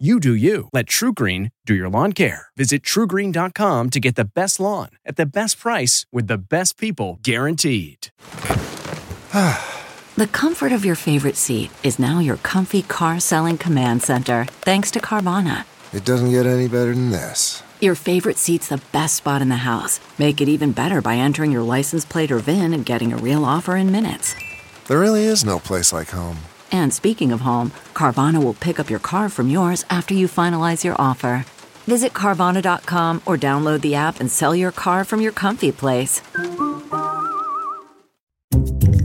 You do you. Let TruGreen do your lawn care. Visit trugreen.com to get the best lawn at the best price with the best people guaranteed. the comfort of your favorite seat is now your comfy car selling command center, thanks to Carvana. It doesn't get any better than this. Your favorite seat's the best spot in the house. Make it even better by entering your license plate or VIN and getting a real offer in minutes. There really is no place like home. And speaking of home, Carvana will pick up your car from yours after you finalize your offer. Visit Carvana.com or download the app and sell your car from your comfy place.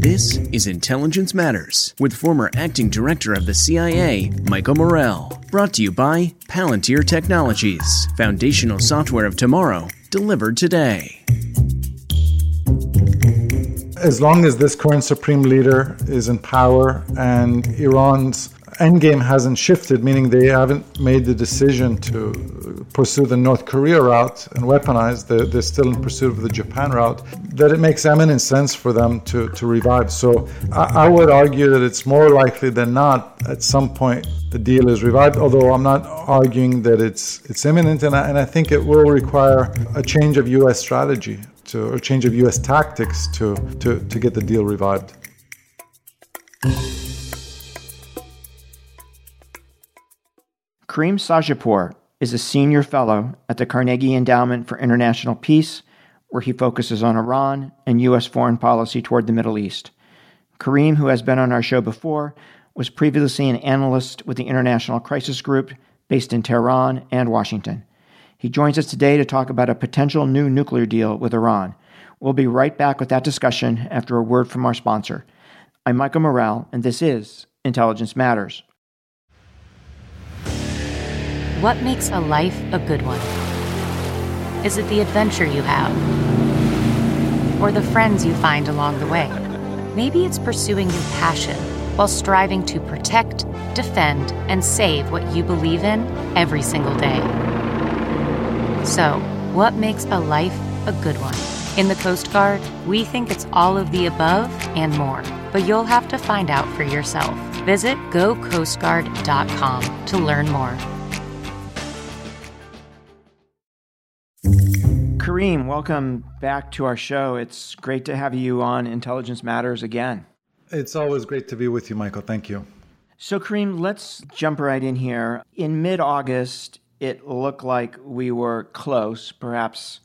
This is Intelligence Matters with former acting director of the CIA, Michael Morell. Brought to you by Palantir Technologies, foundational software of tomorrow, delivered today as long as this current supreme leader is in power and Iran's endgame hasn't shifted, meaning they haven't made the decision to pursue the North Korea route and weaponize, they're, they're still in pursuit of the Japan route, that it makes eminent sense for them to, to revive. So I, I would argue that it's more likely than not at some point the deal is revived, although I'm not arguing that it's, it's imminent, and I, and I think it will require a change of U.S. strategy to, or change of U.S. tactics to, to, to get the deal revived. Karim Sadjadpour is a senior fellow at the Carnegie Endowment for International Peace, where he focuses on Iran and U.S. foreign policy toward the Middle East. Karim, who has been on our show before, was previously an analyst with the International Crisis Group based in Tehran and Washington. He joins us today to talk about a potential new nuclear deal with Iran. We'll be right back with that discussion after a word from our sponsor. I'm Michael Morell, and this is Intelligence Matters. What makes a life a good one? Is it the adventure you have? Or the friends you find along the way? Maybe it's pursuing your passion while striving to protect, defend, and save what you believe in every single day. So, what makes a life a good one? In the Coast Guard, we think it's all of the above and more, but you'll have to find out for yourself. Visit gocoastguard.com to learn more. Karim, welcome back to our show. It's great to have you on Intelligence Matters again. It's always great to be with you, Michael. Thank you. So, Karim, let's jump right in here. In mid August, it looked like we were close, perhaps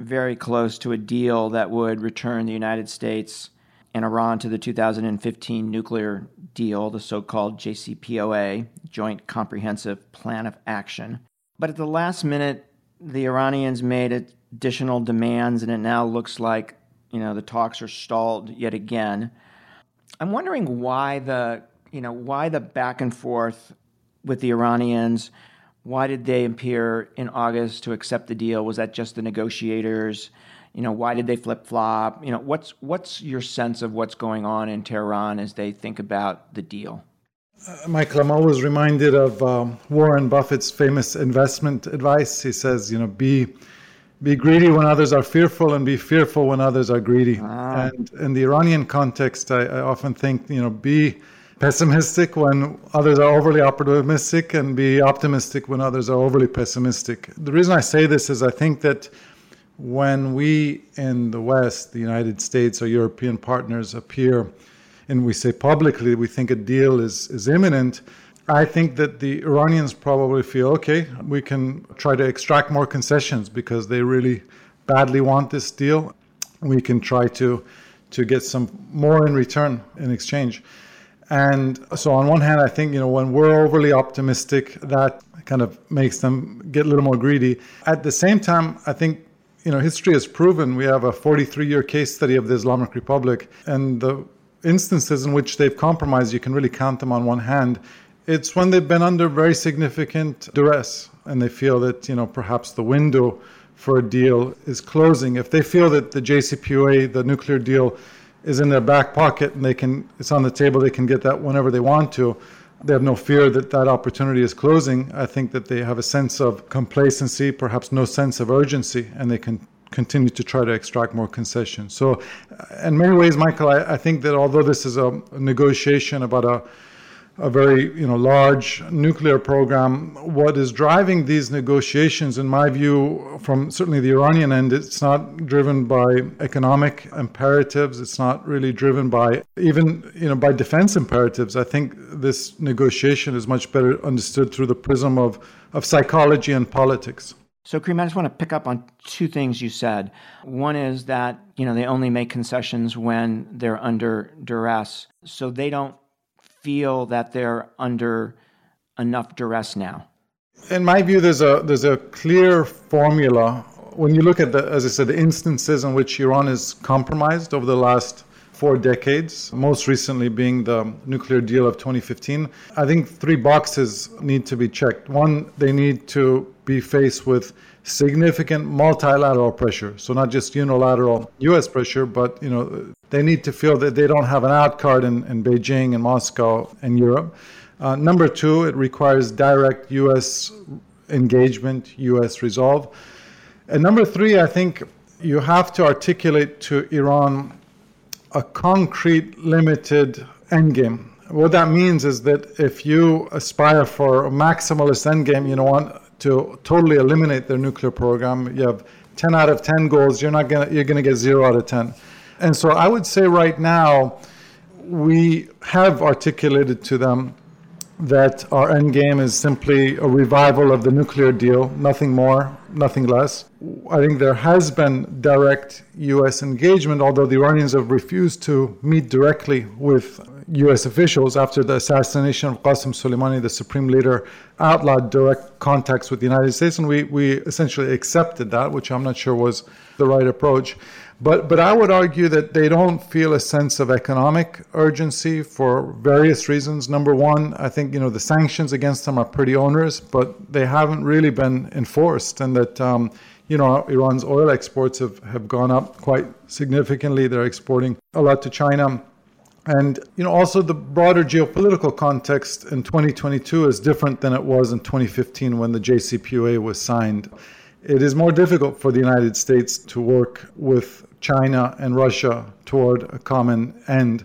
very close to a deal that would return the United States and Iran to the 2015 nuclear deal, the so called JCPOA, Joint Comprehensive Plan of Action. But at the last minute, the Iranians made additional demands, and it now looks like you know the talks are stalled yet again. I'm wondering why the you know why the back and forth with the Iranians why did they appear in August to accept the deal? Was that just the negotiators? You know, why did they flip flop? You know, what's what's your sense of what's going on in Tehran as they think about the deal? Uh, Michael, I'm always reminded of um, Warren Buffett's famous investment advice. He says, you know, be be greedy when others are fearful, and be fearful when others are greedy. Ah. And in the Iranian context, I, I often think, you know, be pessimistic when others are overly optimistic and be optimistic when others are overly pessimistic. The reason I say this is I think that when we in the West, the United States or European partners appear and we say publicly we think a deal is, is imminent, I think that the Iranians probably feel okay, we can try to extract more concessions because they really badly want this deal. We can try to to get some more in return in exchange. And so, on one hand, I think you know when we're overly optimistic, that kind of makes them get a little more greedy. At the same time, I think you know history has proven we have a 43-year case study of the Islamic Republic, and the instances in which they've compromised, you can really count them on one hand. It's when they've been under very significant duress and they feel that you know perhaps the window for a deal is closing. If they feel that the JCPOA, the nuclear deal, is in their back pocket and they can it's on the table they can get that whenever they want to. They have no fear that that opportunity is closing. I think that they have a sense of complacency perhaps no sense of urgency and they can continue to try to extract more concessions. So uh, in many ways michael i, I think that although this is a negotiation about a a very you know large nuclear program. What is driving these negotiations, in my view, from certainly the Iranian end, it's not driven by economic imperatives. It's not really driven by even you know by defense imperatives. I think this negotiation is much better understood through the prism of of psychology and politics. So, Karim, I just want to pick up on two things you said. One is that you know they only make concessions when they're under duress, so they don't feel that they're under enough duress now? In my view, there's a there's a clear formula. When you look at the, as I said, the instances in which Iran is compromised over the last four decades, most recently being the nuclear deal of 2015, I think three boxes need to be checked. One, they need to be faced with significant multilateral pressure. So not just unilateral U.S. pressure, but you know they need to feel that they don't have an out card in, in Beijing and Moscow and Europe. Uh, number two, it requires direct U.S. engagement, U.S. resolve. And number three, I think you have to articulate to Iran a concrete, limited endgame. What that means is that if you aspire for a maximalist endgame, you know, want to totally eliminate their nuclear program, you have 10 out of 10 goals, you're not gonna you're gonna get zero out of 10. And so I would say right now, we have articulated to them that our end game is simply a revival of the nuclear deal, nothing more, nothing less. I think there has been direct U.S. engagement, although the Iranians have refused to meet directly with U.S. officials after the assassination of Qasem Soleimani, the supreme leader, outlawed direct contacts with the United States, and we, we essentially accepted that, which I'm not sure was the right approach. But, but I would argue that they don't feel a sense of economic urgency for various reasons. Number one, I think you know the sanctions against them are pretty onerous, but they haven't really been enforced, and that um, you know Iran's oil exports have, have gone up quite significantly. They're exporting a lot to China. And you know, also the broader geopolitical context in 2022 is different than it was in 2015 when the JCPOA was signed. It is more difficult for the United States to work with China and Russia toward a common end.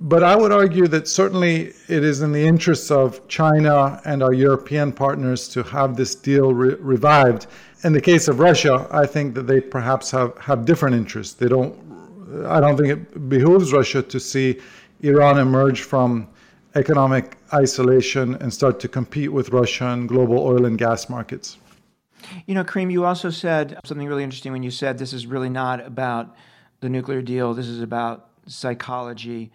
But I would argue that certainly it is in the interests of China and our European partners to have this deal re- revived. In the case of Russia, I think that they perhaps have, have different interests. They don't, I don't think it behooves Russia to see Iran emerge from economic isolation and start to compete with Russia in global oil and gas markets. You know, Karim, you also said something really interesting when you said this is really not about the nuclear deal, this is about psychology.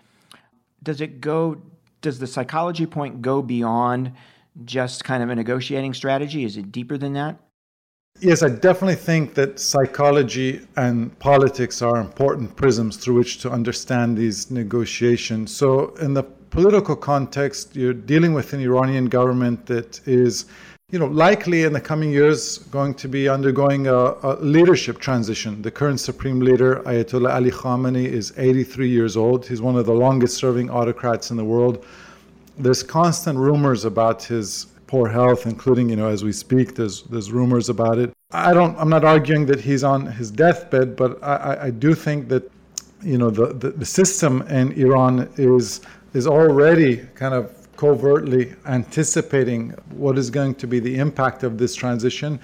Does it go, does the psychology point go beyond just kind of a negotiating strategy? Is it deeper than that? Yes, I definitely think that psychology and politics are important prisms through which to understand these negotiations. So, in the political context, you're dealing with an Iranian government that is you know, likely in the coming years going to be undergoing a, a, leadership transition. The current supreme leader, Ayatollah Ali Khamenei, is 83 years old. He's one of the longest serving autocrats in the world. There's constant rumors about his poor health, including, you know, as we speak, there's there's rumors about it. I don't I'm not arguing that he's on his deathbed, but I, I do think that, you know, the, the, the system in Iran is is already kind of covertly anticipating what is going to be the impact of this transition.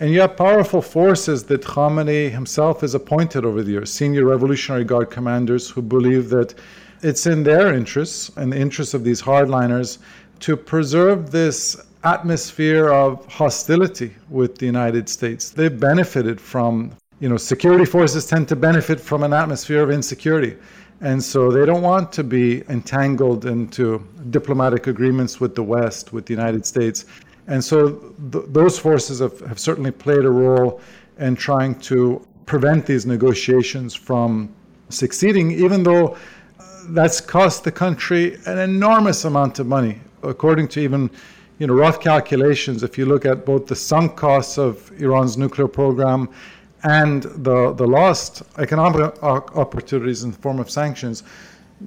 And you have powerful forces that Khamenei himself has appointed over the years, senior Revolutionary Guard commanders who believe that it's in their interests and the interests of these hardliners to preserve this atmosphere of hostility with the United States. They've benefited from, you know, security forces tend to benefit from an atmosphere of insecurity. And so they don't want to be entangled into diplomatic agreements with the West, with the United States. And so th- those forces have, have certainly played a role in trying to prevent these negotiations from succeeding, even though uh, that's cost the country an enormous amount of money. According to even you know, rough calculations, if you look at both the sunk costs of Iran's nuclear program and the, the lost economic opportunities in the form of sanctions,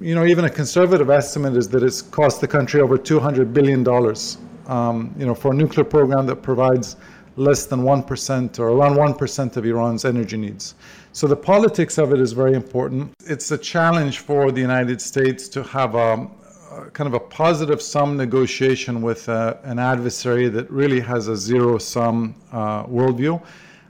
you know, even a conservative estimate is that it's cost the country over $200 billion, um, you know, for a nuclear program that provides less than 1% or around 1% of Iran's energy needs. So the politics of it is very important. It's a challenge for the United States to have a, a kind of a positive sum negotiation with uh, an adversary that really has a zero sum uh, worldview.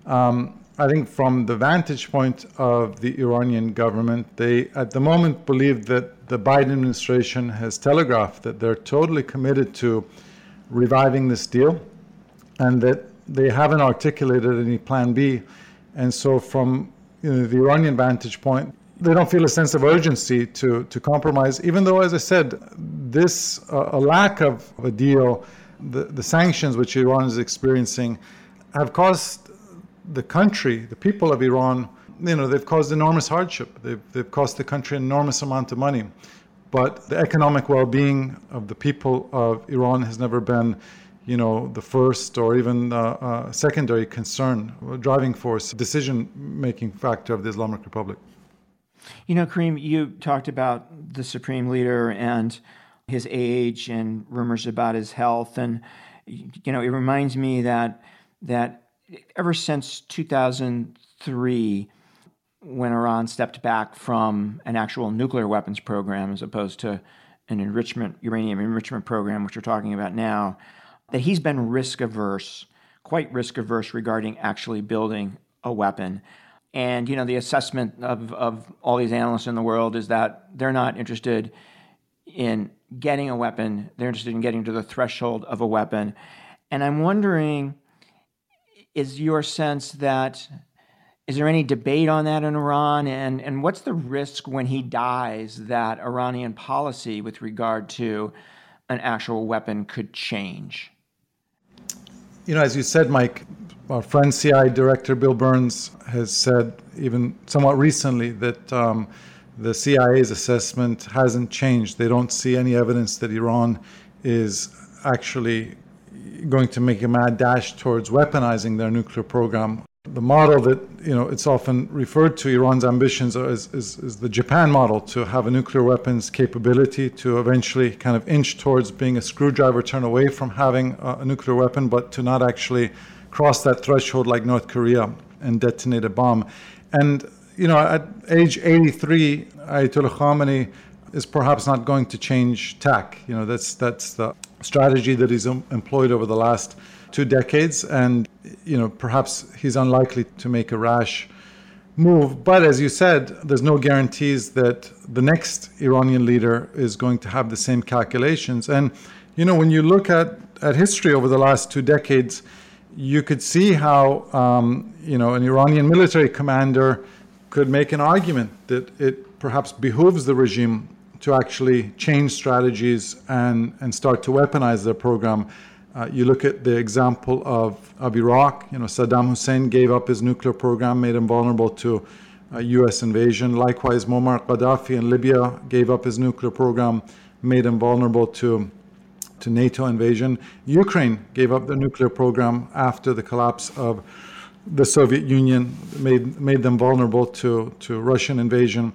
Um, I think from the vantage point of the Iranian government, they at the moment believe that the Biden administration has telegraphed that they're totally committed to reviving this deal and that they haven't articulated any plan B. And so, from you know, the Iranian vantage point, they don't feel a sense of urgency to, to compromise, even though, as I said, this uh, a lack of a deal, the, the sanctions which Iran is experiencing, have caused the country, the people of Iran, you know, they've caused enormous hardship. They've, they've cost the country an enormous amount of money. But the economic well being of the people of Iran has never been, you know, the first or even uh, uh, secondary concern, driving force, decision making factor of the Islamic Republic. You know, Karim, you talked about the supreme leader and his age and rumors about his health. And, you know, it reminds me that that ever since 2003, when Iran stepped back from an actual nuclear weapons program as opposed to an enrichment uranium enrichment program, which we're talking about now, that he's been risk averse, quite risk averse regarding actually building a weapon. And you know, the assessment of, of all these analysts in the world is that they're not interested in getting a weapon, they're interested in getting to the threshold of a weapon. And I'm wondering is your sense that is there any debate on that in Iran? And, and what's the risk when he dies that Iranian policy with regard to an actual weapon could change? You know, as you said, Mike, our friend CIA Director Bill Burns has said, even somewhat recently, that um, the CIA's assessment hasn't changed. They don't see any evidence that Iran is actually going to make a mad dash towards weaponizing their nuclear program. The model that you know it's often referred to Iran's ambitions is, is, is the Japan model to have a nuclear weapons capability to eventually kind of inch towards being a screwdriver turn away from having a, a nuclear weapon, but to not actually cross that threshold like North Korea and detonate a bomb. And you know, at age 83, Ayatollah Khamenei is perhaps not going to change tack. You know, that's that's the strategy that he's employed over the last two decades, and you know perhaps he's unlikely to make a rash move. But as you said, there's no guarantees that the next Iranian leader is going to have the same calculations. And you know when you look at at history over the last two decades, you could see how um, you know an Iranian military commander could make an argument that it perhaps behooves the regime to actually change strategies and, and start to weaponize their program. Uh, you look at the example of, of Iraq, you know, Saddam Hussein gave up his nuclear program, made him vulnerable to US invasion. Likewise, Muammar Gaddafi in Libya gave up his nuclear program, made him vulnerable to, to NATO invasion. Ukraine gave up their nuclear program after the collapse of the Soviet Union, made, made them vulnerable to, to Russian invasion.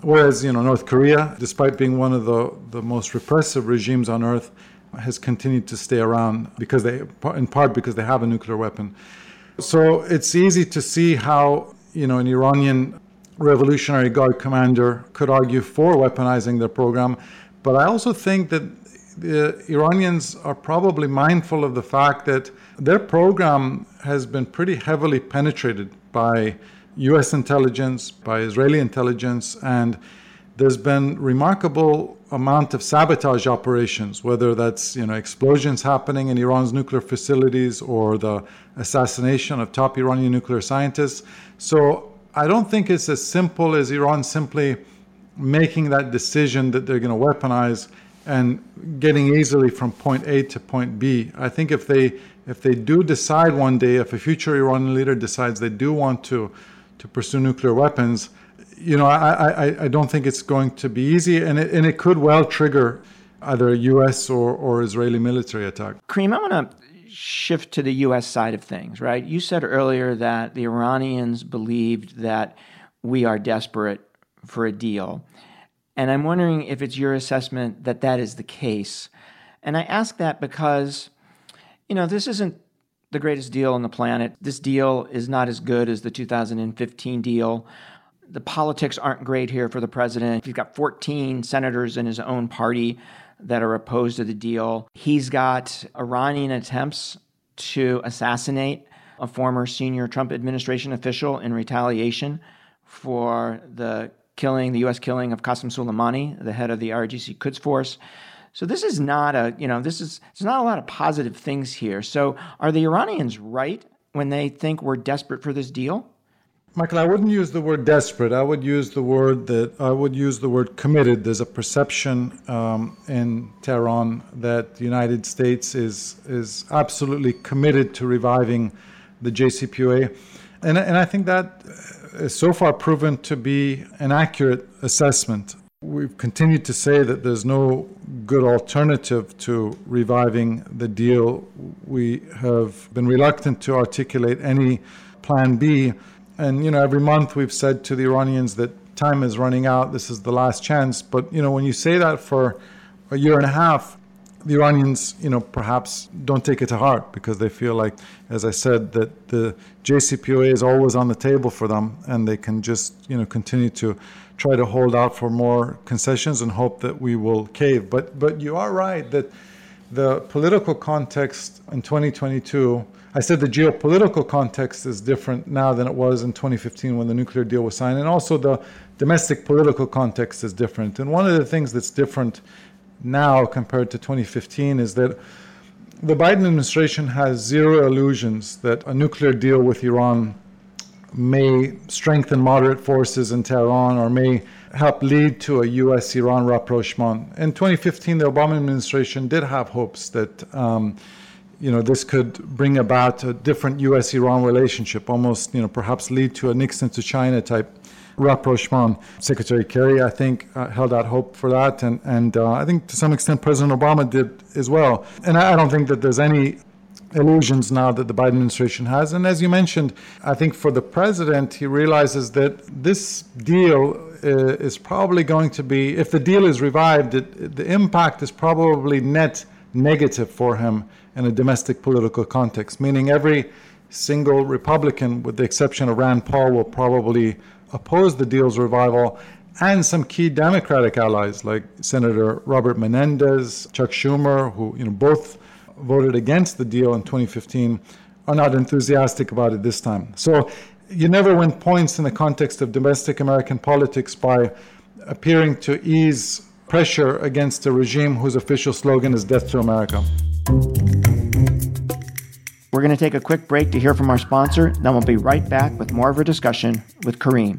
Whereas, you know, North Korea, despite being one of the, the most repressive regimes on earth, has continued to stay around because they, in part because they have a nuclear weapon. So it's easy to see how, you know, an Iranian Revolutionary Guard commander could argue for weaponizing their program. But I also think that the Iranians are probably mindful of the fact that their program has been pretty heavily penetrated by US intelligence, by Israeli intelligence, and there's been remarkable amount of sabotage operations, whether that's you know explosions happening in Iran's nuclear facilities or the assassination of top Iranian nuclear scientists. So I don't think it's as simple as Iran simply making that decision that they're going to weaponize and getting easily from point A to point B. I think if they if they do decide one day, if a future Iranian leader decides they do want to to pursue nuclear weapons, you know, I, I, I don't think it's going to be easy, and it, and it could well trigger either a U.S. or, or Israeli military attack. Karim, I want to shift to the U.S. side of things, right? You said earlier that the Iranians believed that we are desperate for a deal. And I'm wondering if it's your assessment that that is the case. And I ask that because, you know, this isn't the greatest deal on the planet. This deal is not as good as the 2015 deal. The politics aren't great here for the president. He's got 14 senators in his own party that are opposed to the deal. He's got Iranian attempts to assassinate a former senior Trump administration official in retaliation for the killing, the U.S. killing of Qasem Soleimani, the head of the IRGC Quds Force. So this is not a, you know, this is there's not a lot of positive things here. So are the Iranians right when they think we're desperate for this deal? Michael, I wouldn't use the word desperate. I would use the word that I would use the word committed. There's a perception um, in Tehran that the United States is is absolutely committed to reviving the JCPOA, and and I think that is so far proven to be an accurate assessment. We've continued to say that there's no good alternative to reviving the deal. We have been reluctant to articulate any plan B and you know, every month we've said to the Iranians that time is running out. This is the last chance. But you know, when you say that for a year and a half, the Iranians, you know, perhaps don't take it to heart because they feel like, as I said, that the JCPOA is always on the table for them, and they can just, you know, continue to try to hold out for more concessions and hope that we will cave. But but you are right that the political context in 2022 I said the geopolitical context is different now than it was in 2015 when the nuclear deal was signed, and also the domestic political context is different. And one of the things that's different now compared to 2015 is that the Biden administration has zero illusions that a nuclear deal with Iran may strengthen moderate forces in Tehran or may help lead to a U.S. Iran rapprochement. In 2015, the Obama administration did have hopes that. Um, you know, this could bring about a different U.S.-Iran relationship, almost, you know, perhaps lead to a Nixon to China type rapprochement. Secretary Kerry, I think, uh, held out hope for that, and and uh, I think to some extent President Obama did as well. And I, I don't think that there's any illusions now that the Biden administration has. And as you mentioned, I think for the president, he realizes that this deal uh, is probably going to be, if the deal is revived, it, the impact is probably net negative for him in a domestic political context, meaning every single Republican, with the exception of Rand Paul, will probably oppose the deal's revival, and some key Democratic allies like Senator Robert Menendez, Chuck Schumer, who you know both voted against the deal in 2015, are not enthusiastic about it this time. So you never win points in the context of domestic American politics by appearing to ease pressure against a regime whose official slogan is Death to America. We're going to take a quick break to hear from our sponsor, then we'll be right back with more of our discussion with Karim.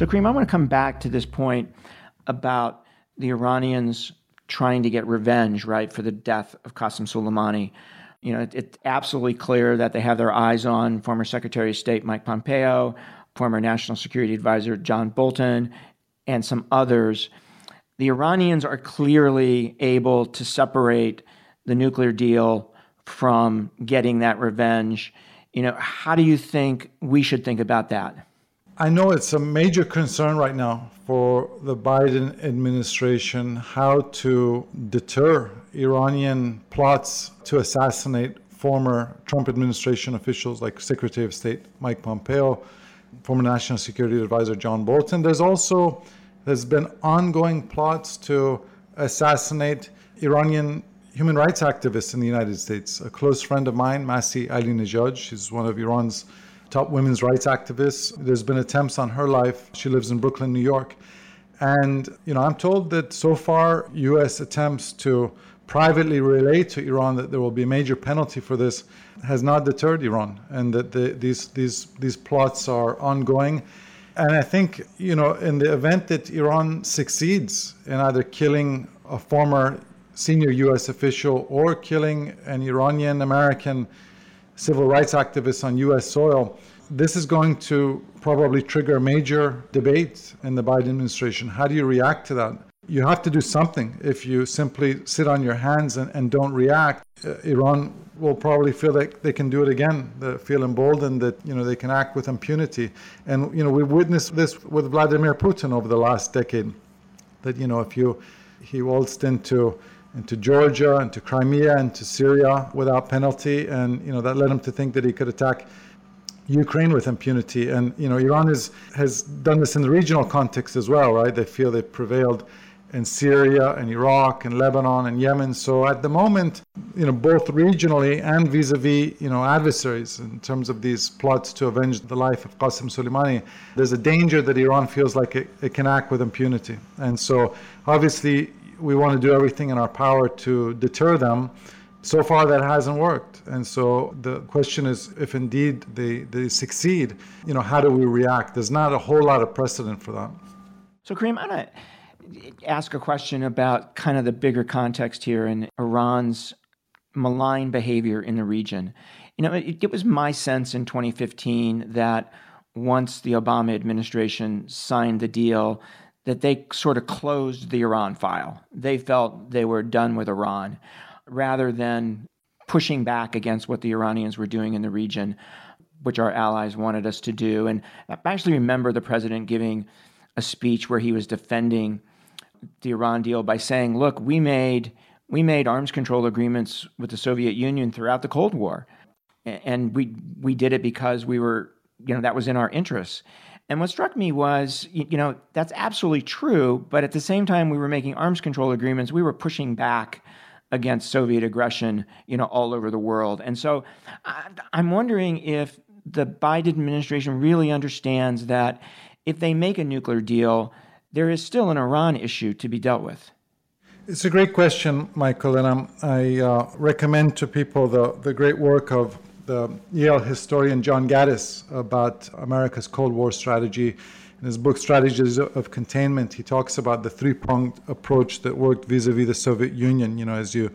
So, Karim, I want to come back to this point about the Iranians trying to get revenge, right, for the death of Qasem Soleimani. You know, it, it's absolutely clear that they have their eyes on former Secretary of State Mike Pompeo, former National Security Advisor John Bolton, and some others. The Iranians are clearly able to separate the nuclear deal from getting that revenge. You know, how do you think we should think about that? I know it's a major concern right now for the Biden administration how to deter Iranian plots to assassinate former Trump administration officials like Secretary of State Mike Pompeo, former National Security Advisor John Bolton. There's also there's been ongoing plots to assassinate Iranian human rights activists in the United States. A close friend of mine, Masih Alinejad, she's one of Iran's top women's rights activists. There's been attempts on her life. She lives in Brooklyn, New York. And, you know, I'm told that so far U.S. attempts to privately relate to Iran that there will be a major penalty for this has not deterred Iran, and that the, these these these plots are ongoing. And I think you know, in the event that Iran succeeds in either killing a former senior U.S. official or killing an Iranian American civil rights activists on U.S. soil, this is going to probably trigger major debate in the Biden administration. How do you react to that? You have to do something. If you simply sit on your hands and, and don't react, uh, Iran will probably feel like they can do it again. They feel emboldened that you know they can act with impunity. And you know we've witnessed this with Vladimir Putin over the last decade. That you know if you he waltzed into into Georgia, into Crimea, into Syria without penalty, and you know that led him to think that he could attack Ukraine with impunity. And you know Iran is, has done this in the regional context as well, right? They feel they've prevailed in Syria and Iraq and Lebanon and Yemen. So at the moment, you know, both regionally and vis-a-vis, you know, adversaries in terms of these plots to avenge the life of Qasem Soleimani, there's a danger that Iran feels like it, it can act with impunity. And so obviously we want to do everything in our power to deter them. So far, that hasn't worked. And so the question is if indeed they, they succeed, you know, how do we react? There's not a whole lot of precedent for that. So, Karim, I want to ask a question about kind of the bigger context here in Iran's malign behavior in the region. You know, it, it was my sense in 2015 that once the Obama administration signed the deal, that they sort of closed the Iran file. They felt they were done with Iran rather than pushing back against what the Iranians were doing in the region, which our allies wanted us to do. And I actually remember the president giving a speech where he was defending the Iran deal by saying, "Look, we made we made arms control agreements with the Soviet Union throughout the Cold War, and we we did it because we were, you know, that was in our interests." And what struck me was, you know, that's absolutely true. But at the same time, we were making arms control agreements. We were pushing back against Soviet aggression, you know, all over the world. And so I'm wondering if the Biden administration really understands that if they make a nuclear deal, there is still an Iran issue to be dealt with. It's a great question, Michael, and I'm, i uh, recommend to people the, the great work of the Yale historian John Gaddis about America's Cold War strategy. In his book, Strategies of Containment, he talks about the three-pronged approach that worked vis-a-vis the Soviet Union. You know, as you,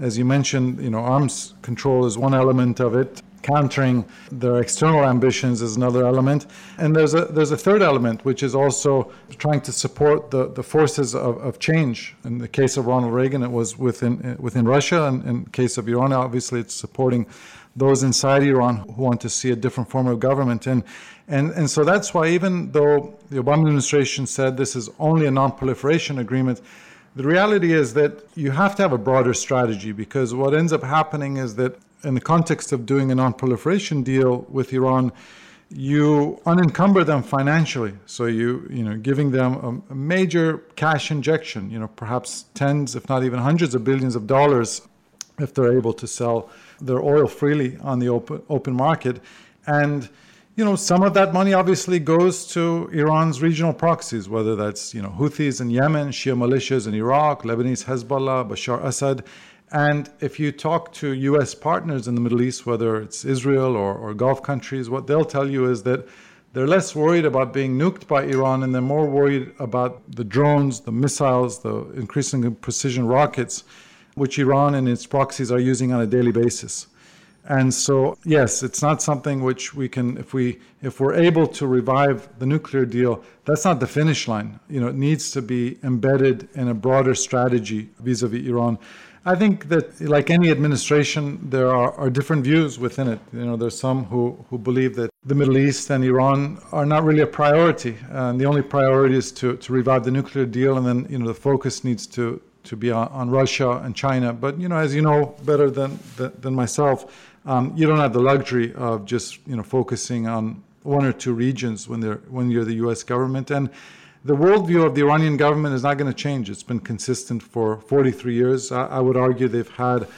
as you mentioned, you know, arms control is one element of it. Countering their external ambitions is another element, and there's a there's a third element which is also trying to support the, the forces of, of change. In the case of Ronald Reagan, it was within within Russia, and in the case of Iran, obviously, it's supporting those inside Iran who want to see a different form of government. And, and, and so that's why, even though the Obama administration said this is only a non proliferation agreement, the reality is that you have to have a broader strategy because what ends up happening is that, in the context of doing a non proliferation deal with Iran, you unencumber them financially. So you, you know, giving them a, a major cash injection, you know, perhaps tens, if not even hundreds of billions of dollars if they're able to sell their oil freely on the open, open market. And you know, some of that money obviously goes to Iran's regional proxies, whether that's, you know, Houthis in Yemen, Shia militias in Iraq, Lebanese Hezbollah, Bashar Assad. And if you talk to US partners in the Middle East, whether it's Israel or, or Gulf countries, what they'll tell you is that they're less worried about being nuked by Iran and they're more worried about the drones, the missiles, the increasingly precision rockets which Iran and its proxies are using on a daily basis. And so, yes, it's not something which we can, if we, if we're able to revive the nuclear deal, that's not the finish line. You know, it needs to be embedded in a broader strategy vis-a-vis Iran. I think that, like any administration, there are, are different views within it. You know, there's some who, who believe that the Middle East and Iran are not really a priority, and the only priority is to, to revive the nuclear deal, and then you know the focus needs to to be on, on Russia and China. But you know, as you know better than than, than myself, um, you don't have the luxury of just you know focusing on one or two regions when they're when you're the U.S. government and. The worldview of the Iranian government is not going to change. It's been consistent for 43 years. I, I would argue they've had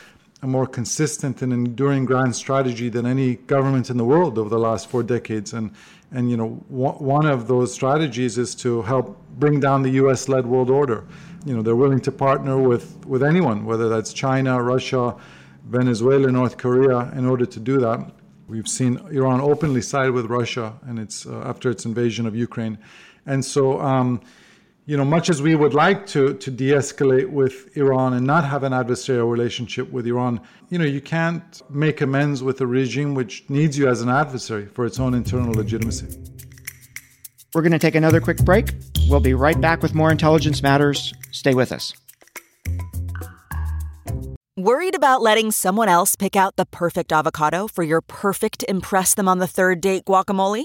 a more consistent and enduring grand strategy than any government in the world over the last four decades. And and you know, one of those strategies is to help bring down the U.S.-led world order. You know, they're willing to partner with with anyone, whether that's China, Russia, Venezuela, North Korea, in order to do that. We've seen Iran openly side with Russia, and it's uh, after its invasion of Ukraine, and so. Um, you know, much as we would like to to de-escalate with Iran and not have an adversarial relationship with Iran, you know, you can't make amends with a regime which needs you as an adversary for its own internal legitimacy. We're going to take another quick break. We'll be right back with more Intelligence Matters. Stay with us. Worried about letting someone else pick out the perfect avocado for your perfect impress them on the third date guacamole?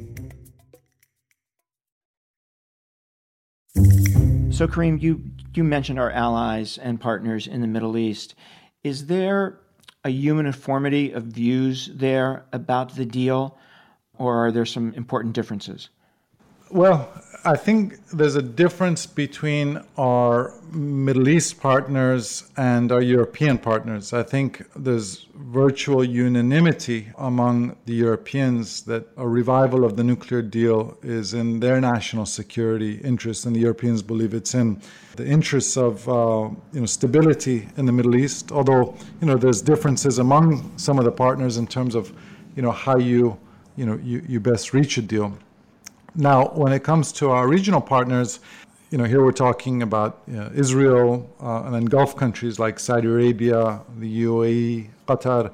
So, Karim, you you mentioned our allies and partners in the Middle East. Is there a uniformity of views there about the deal, or are there some important differences? Well, I think there's a difference between our Middle East partners and our European partners. I think there's virtual unanimity among the Europeans that a revival of the nuclear deal is in their national security interest, and the Europeans believe it's in the interests of uh, you know stability in the Middle East. Although you know there's differences among some of the partners in terms of you know how you you know you, you best reach a deal. Now, when it comes to our regional partners, you know, here we're talking about you know, Israel uh, and then Gulf countries like Saudi Arabia, the UAE, Qatar.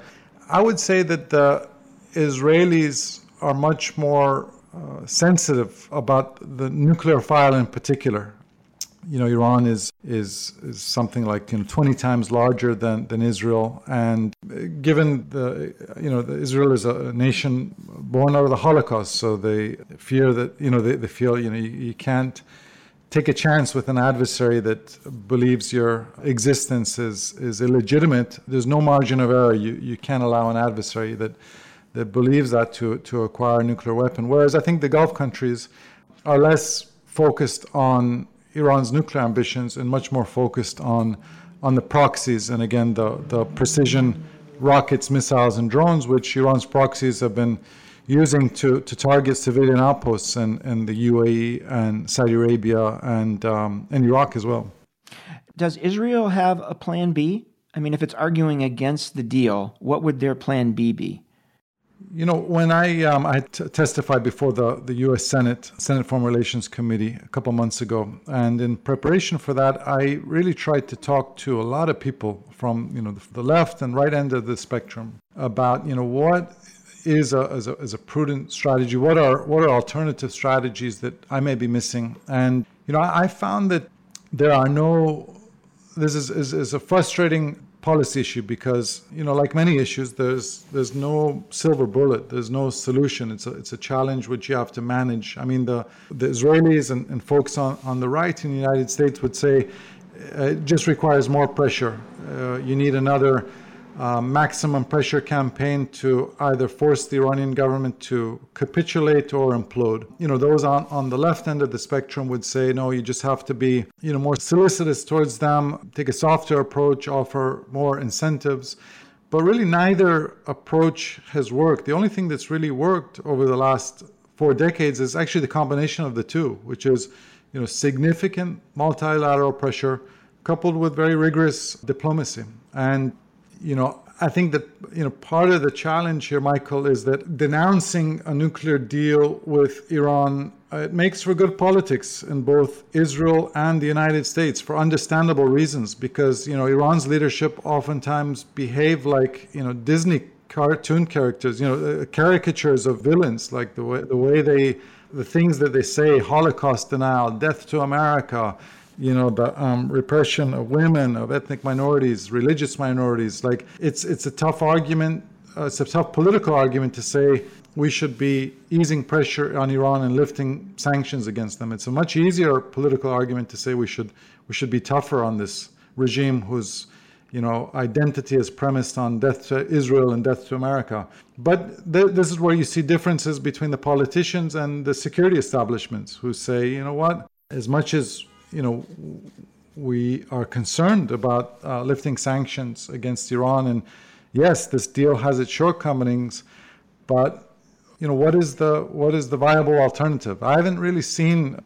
I would say that the Israelis are much more uh, sensitive about the nuclear file in particular you know, Iran is is is something like you know 20 times larger than than Israel, and uh, given the you know Israel is a nation born out of the Holocaust, so they fear that you know they, they feel you know you, you can't take a chance with an adversary that believes your existence is is illegitimate. There's no margin of error. You you can't allow an adversary that that believes that to to acquire a nuclear weapon. Whereas I think the Gulf countries are less focused on Iran's nuclear ambitions and much more focused on on the proxies and again the, the precision rockets, missiles, and drones, which Iran's proxies have been using to, to target civilian outposts in, in the UAE and Saudi Arabia and um, and Iraq as well. Does Israel have a plan B? I mean, if it's arguing against the deal, what would their plan B be? You know, when I um, I t- testified before the, the U.S. Senate Senate Foreign Relations Committee a couple months ago, and in preparation for that, I really tried to talk to a lot of people from you know the, the left and right end of the spectrum about you know what is a, is a, is a prudent strategy. What are what are alternative strategies that I may be missing? And you know, I, I found that there are no. This is, is, is a frustrating policy issue because you know like many issues there's there's no silver bullet there's no solution. It's a, it's a challenge which you have to manage. I mean the the israelis and, and folks on, on the right in the united states would say uh, it just requires more pressure. Uh, you need another uh, maximum pressure campaign to either force the Iranian government to capitulate or implode. You know, those on, on the left end of the spectrum would say, no, you just have to be, you know, more solicitous towards them, take a softer approach, offer more incentives. But really, neither approach has worked. The only thing that's really worked over the last four decades is actually the combination of the two, which is, you know, significant multilateral pressure coupled with very rigorous diplomacy. And you know, I think that you know part of the challenge here, Michael, is that denouncing a nuclear deal with Iran uh, it makes for good politics in both Israel and the United States for understandable reasons. Because you know Iran's leadership oftentimes behave like you know Disney cartoon characters, you know, uh, caricatures of villains, like the way the way they the things that they say, Holocaust denial, death to America, you know the um, repression of women of ethnic minorities religious minorities like it's it's a tough argument uh, it's a tough political argument to say we should be easing pressure on Iran and lifting sanctions against them. It's a much easier political argument to say we should we should be tougher on this regime whose you know identity is premised on death to Israel and death to America. But th- this is where you see differences between the politicians and the security establishments who say you know what? As much as you know, we are concerned about uh, lifting sanctions against Iran. And yes, this deal has its shortcomings, but you know, what is the what is the viable alternative? I haven't really seen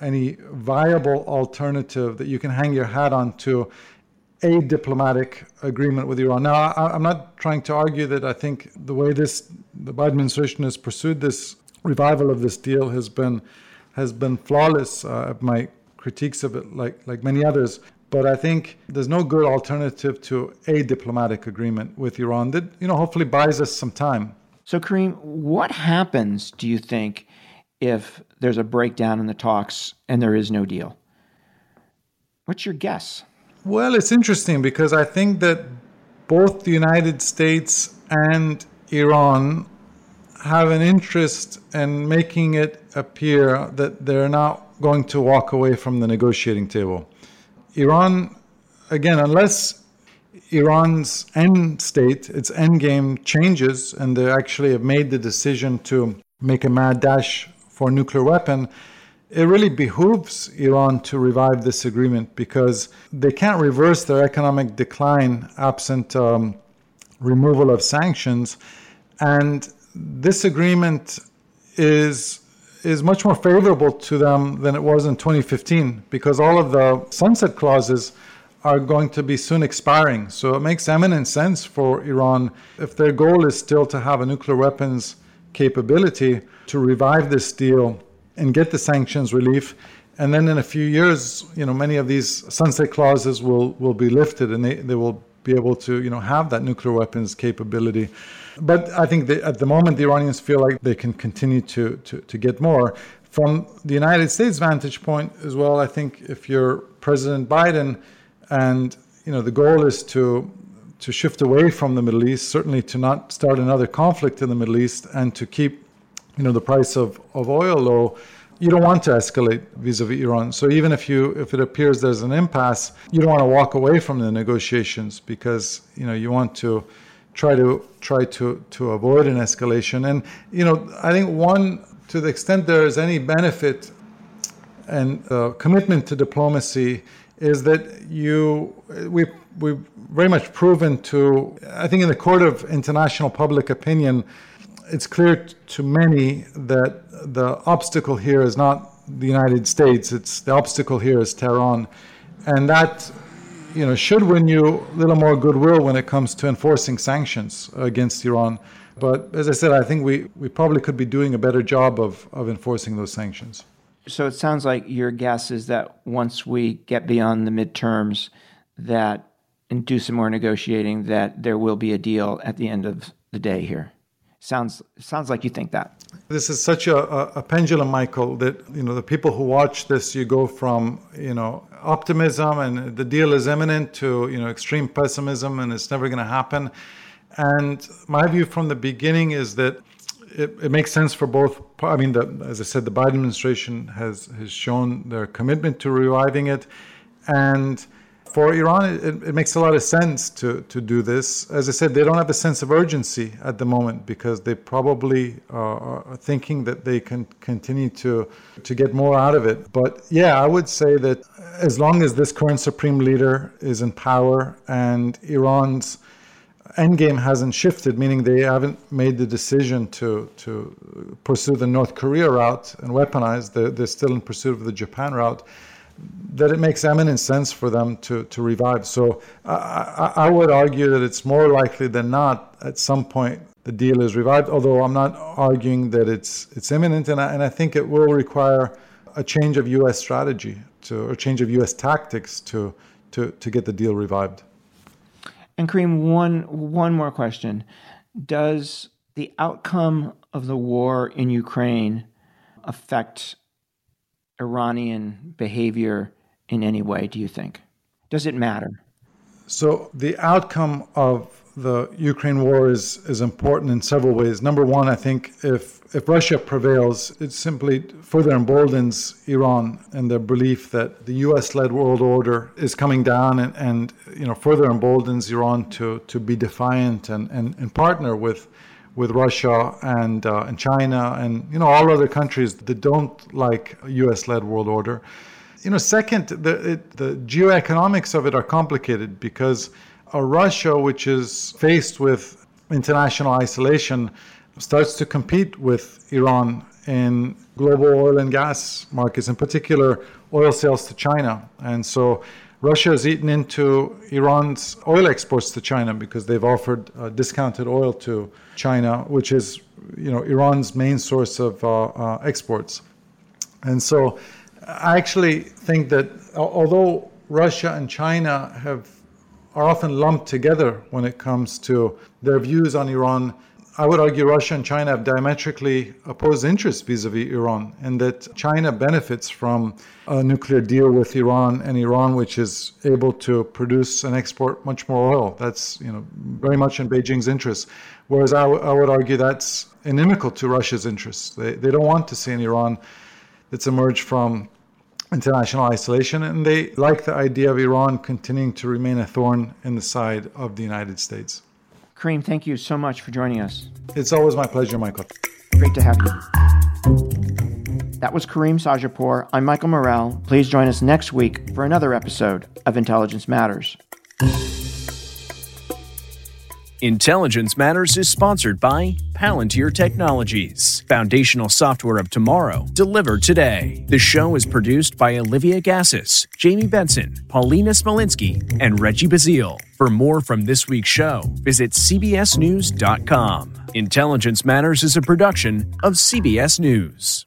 any viable alternative that you can hang your hat on to a diplomatic agreement with Iran. Now, I, am not trying to argue that I think the way this the Biden administration has pursued this revival of this deal has been has been flawless. Uh, my critiques of it, like like many others. But I think there's no good alternative to a diplomatic agreement with Iran that you know hopefully buys us some time. So Karim, what happens? Do you think if there's a breakdown in the talks and there is no deal? What's your guess? Well, it's interesting because I think that both the United States and Iran have an interest in making it appear that they're not going to walk away from the negotiating table. Iran, again, unless Iran's end state, its end game changes, and they actually have made the decision to make a mad dash for a nuclear weapon, it really behooves Iran to revive this agreement because they can't reverse their economic decline absent um, removal of sanctions. And this agreement is is much more favorable to them than it was in 2015 because all of the sunset clauses are going to be soon expiring. So it makes eminent sense for Iran, if their goal is still to have a nuclear weapons capability, to revive this deal and get the sanctions relief. And then in a few years, you know, many of these sunset clauses will, will be lifted and they, they will be able to, you know, have that nuclear weapons capability. But I think that at the moment, the Iranians feel like they can continue to, to, to get more. From the United States vantage point as well, I think if you're President Biden and you know the goal is to to shift away from the Middle East, certainly to not start another conflict in the Middle East and to keep you know the price of, of oil low, you don't want to escalate vis-a-vis Iran. So even if you if it appears there's an impasse, you don't want to walk away from the negotiations because you know you want to try to try to to avoid an escalation. And you know, I think one to the extent there is any benefit and uh, commitment to diplomacy is that you we we've very much proven to I think in the court of international public opinion it's clear to many that the obstacle here is not the United States it's the obstacle here is Tehran and that you know, should win you a little more goodwill when it comes to enforcing sanctions against Iran. But as I said, I think we, we probably could be doing a better job of, of enforcing those sanctions. So it sounds like your guess is that once we get beyond the midterms, that and do some more negotiating, that there will be a deal at the end of the day here. Sounds sounds like you think that. This is such a, a, a, pendulum, Michael, that you know the people who watch this, you go from you know optimism and the deal is imminent to you know extreme pessimism and it's never going to happen. And my view from the beginning is that it, it makes sense for both. I mean, the, as I said, the Biden administration has has shown their commitment to reviving it, and For Iran, it, it, makes a lot of sense to, to do this. As I said, they don't have a sense of urgency at the moment because they probably uh, are thinking that they can continue to, to get more out of it. But yeah, I would say that as long as this current supreme leader is in power and Iran's endgame hasn't shifted, meaning they haven't made the decision to to pursue the North Korea route and weaponize. They're, they're still in pursuit of the Japan route. That it makes eminent sense for them to to revive. So I, I would argue that it's more likely than not at some point the deal is revived. Although I'm not arguing that it's it's imminent, and I, and I think it will require a change of U.S. strategy to or change of U.S. tactics to to to get the deal revived. And Karim, one one more question: Does the outcome of the war in Ukraine affect Iranian behavior in any way? Do you think? Does it matter? So the outcome of the Ukraine war is is important in several ways. Number one, I think if if Russia prevails, it simply further emboldens Iran and their belief that the U.S.-led world order is coming down, and, and you know further emboldens Iran to to be defiant and and, and partner with with Russia and uh, and China and you know all other countries that don't like U.S.-led world order. You know, second, the it, the geoeconomics of it are complicated because a Russia which is faced with international isolation starts to compete with Iran in global oil and gas markets, in particular oil sales to China. And so Russia has eaten into Iran's oil exports to China because they've offered uh, discounted oil to China, which is you know Iran's main source of uh, uh, exports. And so I actually think that although Russia and China have are often lumped together when it comes to their views on Iran I would argue Russia and China have diametrically opposed interests vis-a-vis Iran, and that China benefits from a nuclear deal with Iran and Iran, which is able to produce and export much more oil. That's you know very much in Beijing's interest. Whereas I, w- I would argue that's inimical to Russia's interests. They, they don't want to see an Iran that's emerged from international isolation, and they like the idea of Iran continuing to remain a thorn in the side of the United States. Karim, thank you so much for joining us. It's always my pleasure, Michael. Great to have you. That was Karim Sadjadpour. I'm Michael Morell. Please join us next week for another episode of Intelligence Matters. Intelligence Matters is sponsored by Palantir Technologies, foundational software of tomorrow, delivered today. The show is produced by Olivia Gazis, Jamie Benson, Paulina Smolinski, and Reggie Bazile. For more from this week's show, visit CBSNews.com. Intelligence Matters is a production of CBS News.